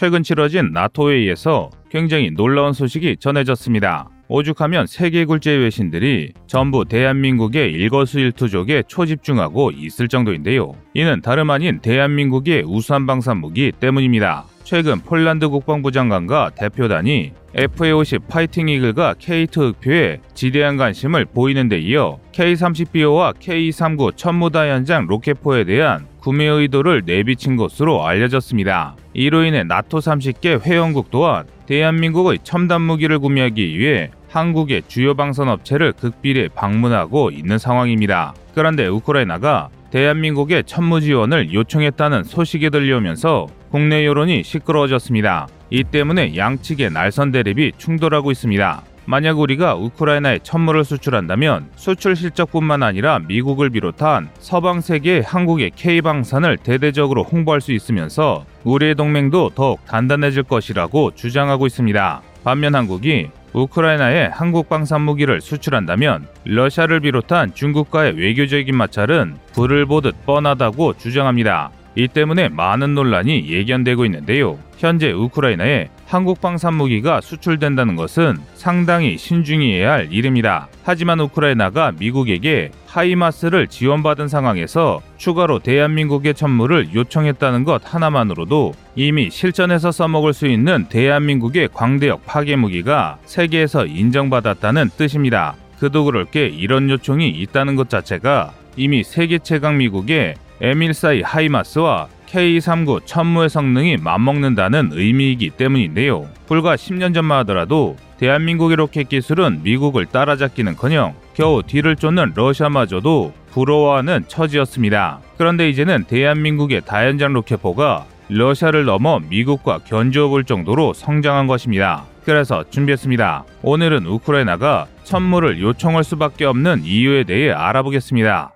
최근 치러진 나토 회의에서 굉장히 놀라운 소식이 전해졌습니다. 오죽하면 세계 굴제 외신들이 전부 대한민국의 일거수일투족에 초집중하고 있을 정도인데요. 이는 다름 아닌 대한민국의 우수한 방산무기 때문입니다. 최근 폴란드 국방부 장관과 대표단이 FA-50 파이팅 이글과 K2 흑표에 지대한 관심을 보이는 데 이어 K-30BO와 K-39 천무다 현장 로켓포에 대한 구매 의도를 내비친 것으로 알려졌습니다. 이로 인해 나토 30개 회원국 또한 대한민국의 첨단 무기를 구매하기 위해 한국의 주요 방산 업체를 극비리 방문하고 있는 상황입니다. 그런데 우크라이나가 대한민국의 천무 지원을 요청했다는 소식이 들려오면서 국내 여론이 시끄러워졌습니다. 이 때문에 양측의 날선 대립이 충돌하고 있습니다. 만약 우리가 우크라이나에 천무를 수출한다면 수출 실적뿐만 아니라 미국을 비롯한 서방 세계에 한국의 K방산을 대대적으로 홍보할 수 있으면서 우리의 동맹도 더욱 단단해질 것이라고 주장하고 있습니다. 반면 한국이 우크라이나에 한국 방산 무기를 수출한다면 러시아를 비롯한 중국과의 외교적인 마찰은 불을 보듯 뻔하다고 주장합니다. 이 때문에 많은 논란이 예견되고 있는데요. 현재 우크라이나에 한국 방 산 무기가 수출된다는 것은 상당히 신중해야 할 일입니다. 하지만 우크라이나가 미국에게 하이마스를 지원받은 상황에서 추가로 대한민국의 천무를 요청했다는 것 하나만으로도 이미 실전에서 써먹을 수 있는 대한민국의 광대역 파괴 무기가 세계에서 인정받았다는 뜻입니다. 그도 그럴 게 이런 요청이 있다는 것 자체가 이미 세계 최강 미국의 M14 하이마스와 K39 천무의 성능이 맞먹는다는 의미이기 때문인데요. 불과 10년 전만 하더라도 대한민국의 로켓 기술은 미국을 따라잡기는커녕 겨우 뒤를 쫓는 러시아마저도 부러워하는 처지였습니다. 그런데 이제는 대한민국의 다연장 로켓포가 러시아를 넘어 미국과 견주어 볼 정도로 성장한 것입니다. 그래서 준비했습니다. 오늘은 우크라이나가 천무를 요청할 수밖에 없는 이유에 대해 알아보겠습니다.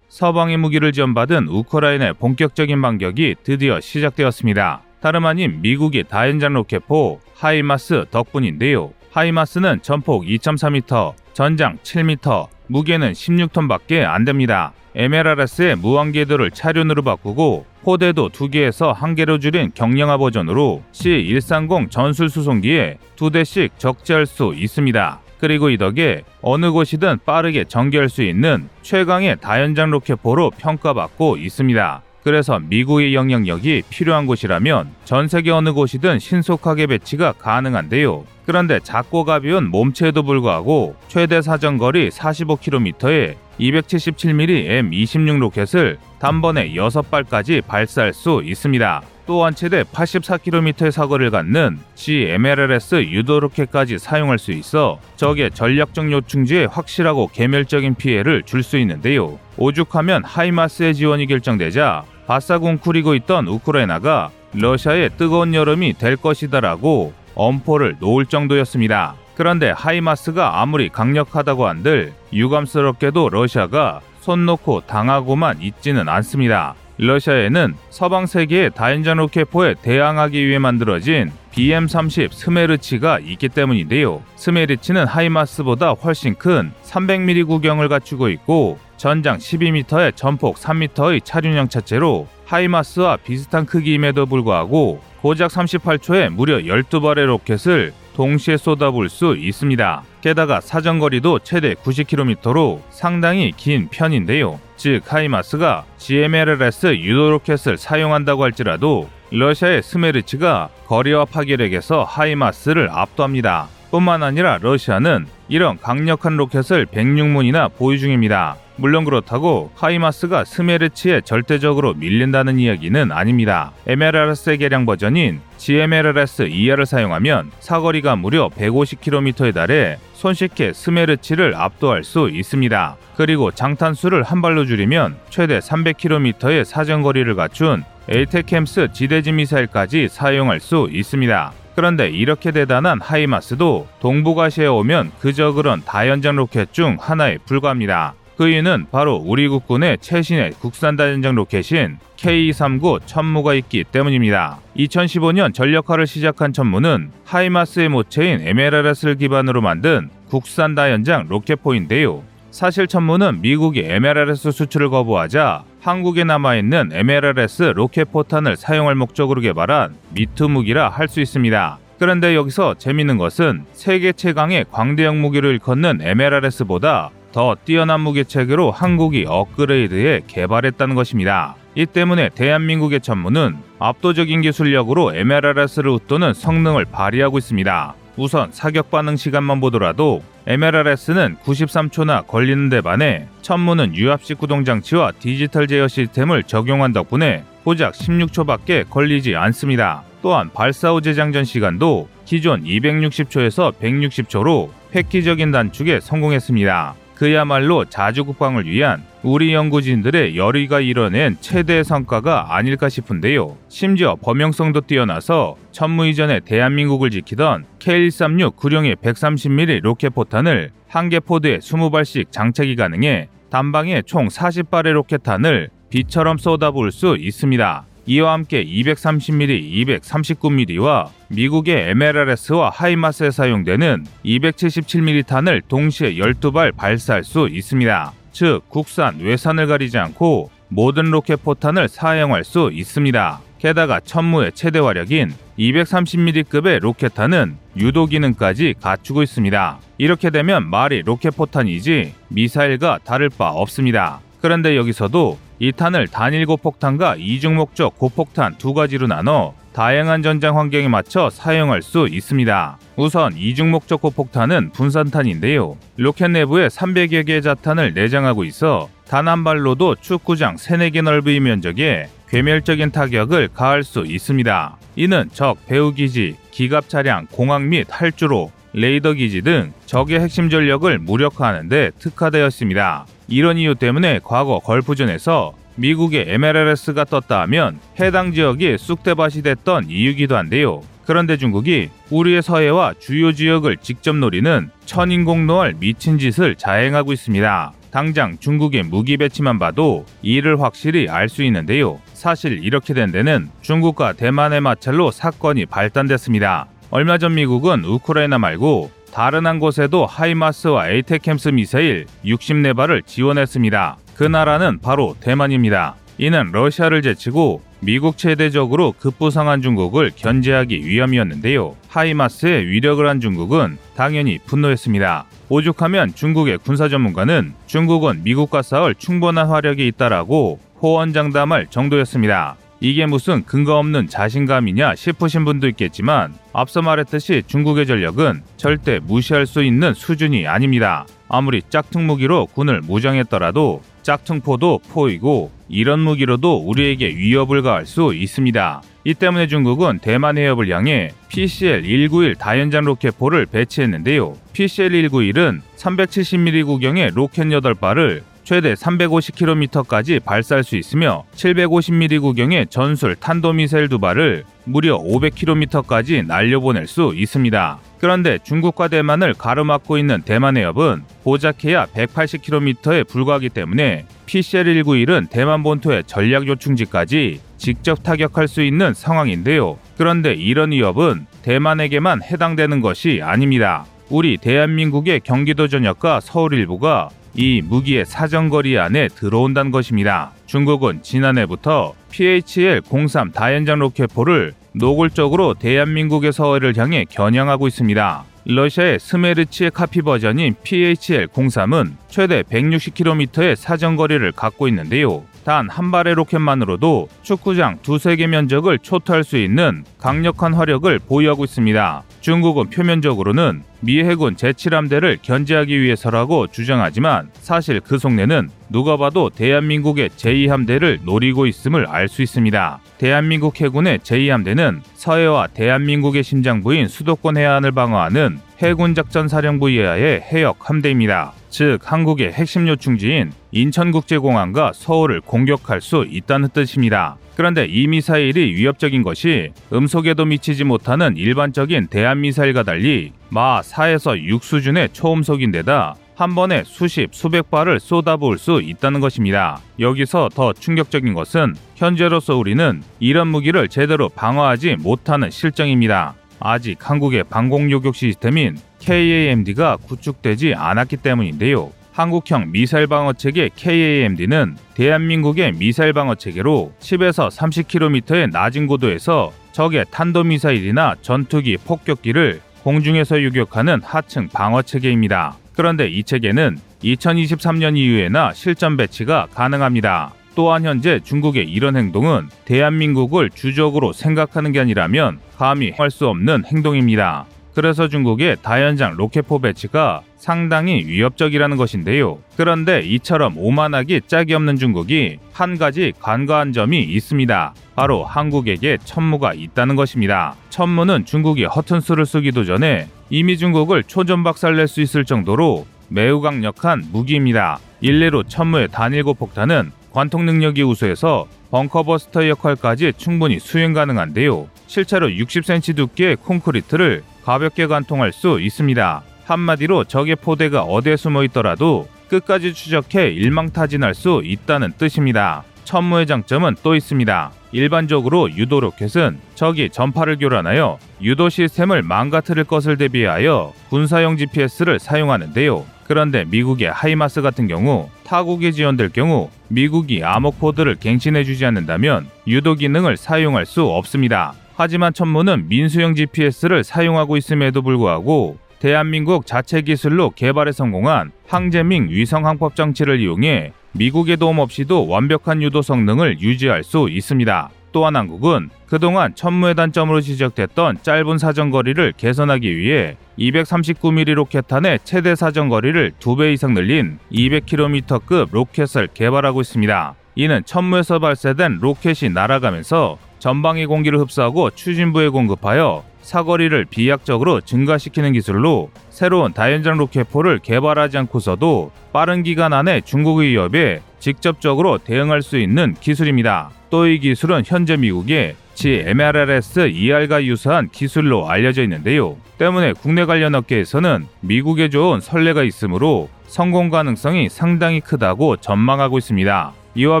서방의 무기를 지원받은 우크라이나의 본격적인 반격이 드디어 시작되었습니다. 다름 아닌 미국의 다연장 로켓포 하이마스 덕분인데요. 하이마스는 전폭 2.4m, 전장 7m, 무게는 16톤밖에 안 됩니다. MLRS의 무한궤도를 차륜으로 바꾸고 포대도 2개에서 1개로 줄인 경량화 버전으로 C130 전술 수송기에 2대씩 적재할 수 있습니다. 그리고 이 덕에 어느 곳이든 빠르게 전개할 수 있는 최강의 다연장 로켓포로 평가받고 있습니다. 그래서 미국의 영향력이 필요한 곳이라면 전 세계 어느 곳이든 신속하게 배치가 가능한데요. 그런데 작고 가벼운 몸체에도 불구하고 최대 사정거리 45km에 277mm M26 로켓을 단번에 6발까지 발사할 수 있습니다. 또한 최대 84km의 사거리를 갖는 GMLRS 유도 로켓까지 사용할 수 있어 적의 전략적 요충지에 확실하고 괴멸적인 피해를 줄 수 있는데요. 오죽하면 하이마스의 지원이 결정되자 바싹 웅크리고 있던 우크라이나가 러시아의 뜨거운 여름이 될 것이다라고 엄포를 놓을 정도였습니다. 그런데 하이마스가 아무리 강력하다고 한들 유감스럽게도 러시아가 손 놓고 당하고만 있지는 않습니다. 러시아에는 서방 세계의 다연장 로켓포에 대항하기 위해 만들어진 BM-30 스메르치가 있기 때문인데요. 스메르치는 하이마스보다 훨씬 큰 300mm 구경을 갖추고 있고 전장 12m에 전폭 3m의 차륜형 차체로 하이마스와 비슷한 크기임에도 불구하고 고작 38초에 무려 12발의 로켓을 동시에 쏟아부을 수 있습니다. 게다가 사정거리도 최대 90km로 상당히 긴 편인데요. 즉 하이마스가 GMLRS 유도 로켓을 사용한다고 할지라도 러시아의 스메르치가 거리와 파괴력에서 하이마스를 압도합니다. 뿐만 아니라 러시아는 이런 강력한 로켓을 106문이나 보유 중입니다. 물론 그렇다고 하이마스가 스메르치에 절대적으로 밀린다는 이야기는 아닙니다. MLRS의 개량 버전인 GMLRS ER을 사용하면 사거리가 무려 150km에 달해 손쉽게 스메르치를 압도할 수 있습니다. 그리고 장탄수를 한 발로 줄이면 최대 300km의 사정거리를 갖춘 에이테캠스 지대지 미사일까지 사용할 수 있습니다. 그런데 이렇게 대단한 하이마스도 동북아시아에 오면 그저 그런 다연장 로켓 중 하나에 불과합니다. 그 이유는 바로 우리 국군의 최신의 국산 다연장 로켓인 K-239 천무가 있기 때문입니다. 2015년 전력화를 시작한 천무는 하이마스의 모체인 MLRS를 기반으로 만든 국산 다연장 로켓포인데요. 사실 천무는 미국이 MLRS 수출을 거부하자 한국에 남아있는 MLRS 로켓 포탄을 사용할 목적으로 개발한 미투 무기라 할 수 있습니다. 그런데 여기서 재밌는 것은 세계 최강의 광대형 무기를 일컫는 MLRS보다 더 뛰어난 무기 체계로 한국이 업그레이드해 개발했다는 것입니다. 이 때문에 대한민국의 천무는 압도적인 기술력으로 MLRS를 웃도는 성능을 발휘하고 있습니다. 우선 사격 반응 시간만 보더라도 MLRS는 93초나 걸리는 데 반해 천무는 유압식 구동 장치와 디지털 제어 시스템을 적용한 덕분에 고작 16초밖에 걸리지 않습니다. 또한 발사 후 재장전 시간도 기존 260초에서 160초로 획기적인 단축에 성공했습니다. 그야말로 자주국방을 위한 우리 연구진들의 열의가 이뤄낸 최대의 성과가 아닐까 싶은데요. 심지어 범용성도 뛰어나서 천무 이전에 대한민국을 지키던 K136 구룡의 130mm 로켓 포탄을 한 개 포드에 20발씩 장착이 가능해 단방에 총 40발의 로켓탄을 비처럼 쏟아부을 수 있습니다. 이와 함께 230mm, 239mm와 미국의 MLRS와 하이마스에 사용되는 227mm 탄을 동시에 12발 발사할 수 있습니다. 즉, 국산, 외산을 가리지 않고 모든 로켓 포탄을 사용할 수 있습니다. 게다가 천무의 최대 화력인 230mm급의 로켓탄은 유도 기능까지 갖추고 있습니다. 이렇게 되면 말이 로켓 포탄이지 미사일과 다를 바 없습니다. 그런데 여기서도 이 탄을 단일 고폭탄과 이중 목적 고폭탄 두 가지로 나눠 다양한 전장 환경에 맞춰 사용할 수 있습니다. 우선 이중 목적 고폭탄은 분산탄인데요. 로켓 내부에 300여 개의 자탄을 내장하고 있어 단 한 발로도 축구장 3, 4개 넓이의 면적에 괴멸적인 타격을 가할 수 있습니다. 이는 적 배후기지, 기갑 차량, 공항 및 활주로, 레이더 기지 등 적의 핵심 전력을 무력화하는 데 특화되었습니다. 이런 이유 때문에 과거 걸프전에서 미국의 MLRS가 떴다 하면 해당 지역이 쑥대밭이 됐던 이유기도 한데요. 그런데 중국이 우리의 서해와 주요 지역을 직접 노리는 천인공노할 미친 짓을 자행하고 있습니다. 당장 중국의 무기 배치만 봐도 이를 확실히 알 수 있는데요. 사실 이렇게 된 데는 중국과 대만의 마찰로 사건이 발단됐습니다. 얼마 전 미국은 우크라이나 말고 다른 한 곳에도 하이마스와 에이테캠스 미사일 64발을 지원했습니다. 그 나라는 바로 대만입니다. 이는 러시아를 제치고 미국 최대적으로 급부상한 중국을 견제하기 위함이었는데요. 하이마스의 위력을 한 중국은 당연히 분노했습니다. 오죽하면 중국의 군사 전문가는 중국은 미국과 싸울 충분한 화력이 있다라고 호언장담할 정도였습니다. 이게 무슨 근거 없는 자신감이냐 싶으신 분도 있겠지만 앞서 말했듯이 중국의 전력은 절대 무시할 수 있는 수준이 아닙니다. 아무리 짝퉁 무기로 군을 무장했더라도 짝퉁포도 포이고 이런 무기로도 우리에게 위협을 가할 수 있습니다. 이 때문에 중국은 대만 해협을 향해 PCL-191 다연장 로켓포를 배치했는데요. PCL-191은 370mm 구경의 로켓 8발을 최대 350km까지 발사할 수 있으며 750mm 구경의 전술 탄도미사일 두 발을 무려 500km까지 날려보낼 수 있습니다. 그런데 중국과 대만을 가로막고 있는 대만 해협은 고작해야 180km에 불과하기 때문에 PCL-191은 대만 본토의 전략 요충지까지 직접 타격할 수 있는 상황인데요. 그런데 이런 위협은 대만에게만 해당되는 것이 아닙니다. 우리 대한민국의 경기도 전역과 서울 일부가 이 무기의 사정거리 안에 들어온다는 것입니다. 중국은 지난해부터 PHL-03 다연장 로켓포를 노골적으로 대한민국의 서해를 향해 겨냥하고 있습니다. 러시아의 스메르치의 카피 버전인 PHL-03은 최대 160km의 사정거리를 갖고 있는데요. 단 한 발의 로켓만으로도 축구장 두세 개 면적을 초토할 수 있는 강력한 화력을 보유하고 있습니다. 중국은 표면적으로는 미 해군 제7함대를 견제하기 위해서라고 주장하지만 사실 그 속내는 누가 봐도 대한민국의 제2함대를 노리고 있음을 알 수 있습니다. 대한민국 해군의 제2함대는 서해와 대한민국의 심장부인 수도권 해안을 방어하는 해군작전사령부 이하의 해역 함대입니다. 즉 한국의 핵심 요충지인 인천국제공항과 서울을 공격할 수 있다는 뜻입니다. 그런데 이 미사일이 위협적인 것이 음속에도 미치지 못하는 일반적인 대한 미사일과 달리 마 4에서 6 수준의 초음속인데다 한 번에 수십, 수백 발을 쏟아부을 수 있다는 것입니다. 여기서 더 충격적인 것은 현재로서 우리는 이런 무기를 제대로 방어하지 못하는 실정입니다. 아직 한국의 방공 요격 시스템인 KAMD가 구축되지 않았기 때문인데요. 한국형 미사일 방어 체계 KAMD는 대한민국의 미사일 방어 체계로 10에서 30km의 낮은 고도에서 적의 탄도미사일이나 전투기, 폭격기를 공중에서 유격하는 하층 방어 체계입니다. 그런데 이 체계는 2023년 이후에나 실전 배치가 가능합니다. 또한 현재 중국의 이런 행동은 대한민국을 주적으로 생각하는 게 아니라면 감히 할 수 없는 행동입니다. 그래서 중국의 다연장 로켓포 배치가 상당히 위협적이라는 것인데요. 그런데 이처럼 오만하기 짝이 없는 중국이 한 가지 간과한 점이 있습니다. 바로 한국에게 천무가 있다는 것입니다. 천무는 중국이 허튼 수를 쓰기도 전에 이미 중국을 초전박살 낼 수 있을 정도로 매우 강력한 무기입니다. 일례로 천무의 단일 고폭탄은 관통 능력이 우수해서 벙커버스터 역할까지 충분히 수행 가능한데요. 실제로 60cm 두께의 콘크리트를 가볍게 관통할 수 있습니다. 한마디로 적의 포대가 어디에 숨어 있더라도 끝까지 추적해 일망타진할 수 있다는 뜻입니다. 천무의 장점은 또 있습니다. 일반적으로 유도 로켓은 적이 전파를 교란하여 유도 시스템을 망가뜨릴 것을 대비하여 군사용 GPS를 사용하는데요. 그런데 미국의 하이마스 같은 경우 타국에 지원될 경우 미국이 암호코드를 갱신해주지 않는다면 유도 기능을 사용할 수 없습니다. 하지만 천무는 민수형 GPS를 사용하고 있음에도 불구하고 대한민국 자체 기술로 개발에 성공한 항재밍 위성 항법 장치를 이용해 미국의 도움 없이도 완벽한 유도 성능을 유지할 수 있습니다. 또한 한국은 그동안 천무의 단점으로 지적됐던 짧은 사정거리를 개선하기 위해 239mm 로켓탄의 최대 사정거리를 2배 이상 늘린 200km급 로켓을 개발하고 있습니다. 이는 천무에서 발사된 로켓이 날아가면서 전방의 공기를 흡수하고 추진부에 공급하여 사거리를 비약적으로 증가시키는 기술로 새로운 다연장 로켓포를 개발하지 않고서도 빠른 기간 안에 중국의 위협에 직접적으로 대응할 수 있는 기술입니다. 또 이 기술은 현재 미국의 GMLRS ER과 유사한 기술로 알려져 있는데요. 때문에 국내 관련 업계에서는 미국에 좋은 선례가 있으므로 성공 가능성이 상당히 크다고 전망하고 있습니다. 이와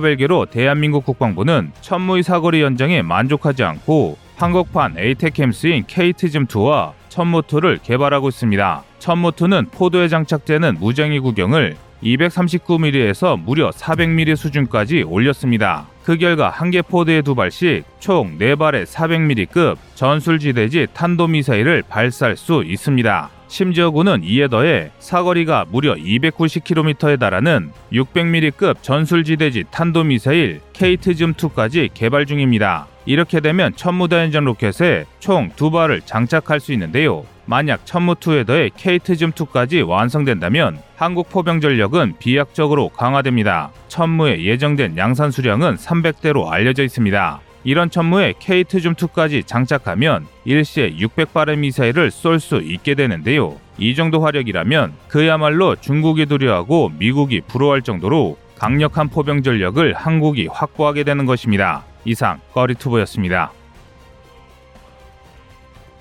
별개로 대한민국 국방부는 천무의 사거리 연장에 만족하지 않고 한국판 에이테캠스인 KTSSM2와 천무2를 개발하고 있습니다. 천무2는 pod에 장착되는 무장의 구경을 239mm에서 무려 400mm 수준까지 올렸습니다. 그 결과 한 개 pod에 두 발씩 총 4발의 400mm급 전술지대지 탄도미사일을 발사할 수 있습니다. 심지어 군은 이에 더해 사거리가 무려 290km에 달하는 600mm급 전술지대지 탄도미사일 KTSSM2까지 개발 중입니다. 이렇게 되면 천무 다연장 로켓에 총 두 발을 장착할 수 있는데요. 만약 천무2에 더해 KTSSM2까지 완성된다면 한국 포병 전력은 비약적으로 강화됩니다. 천무에 예정된 양산 수량은 300대로 알려져 있습니다. 이런 천무에 KTSSM2까지 장착하면 일시에 600발의 미사일을 쏠 수 있게 되는데요. 이 정도 화력이라면 그야말로 중국이 두려워하고 미국이 부러워할 정도로 강력한 포병 전력을 한국이 확보하게 되는 것입니다. 이상 꺼리투브였습니다.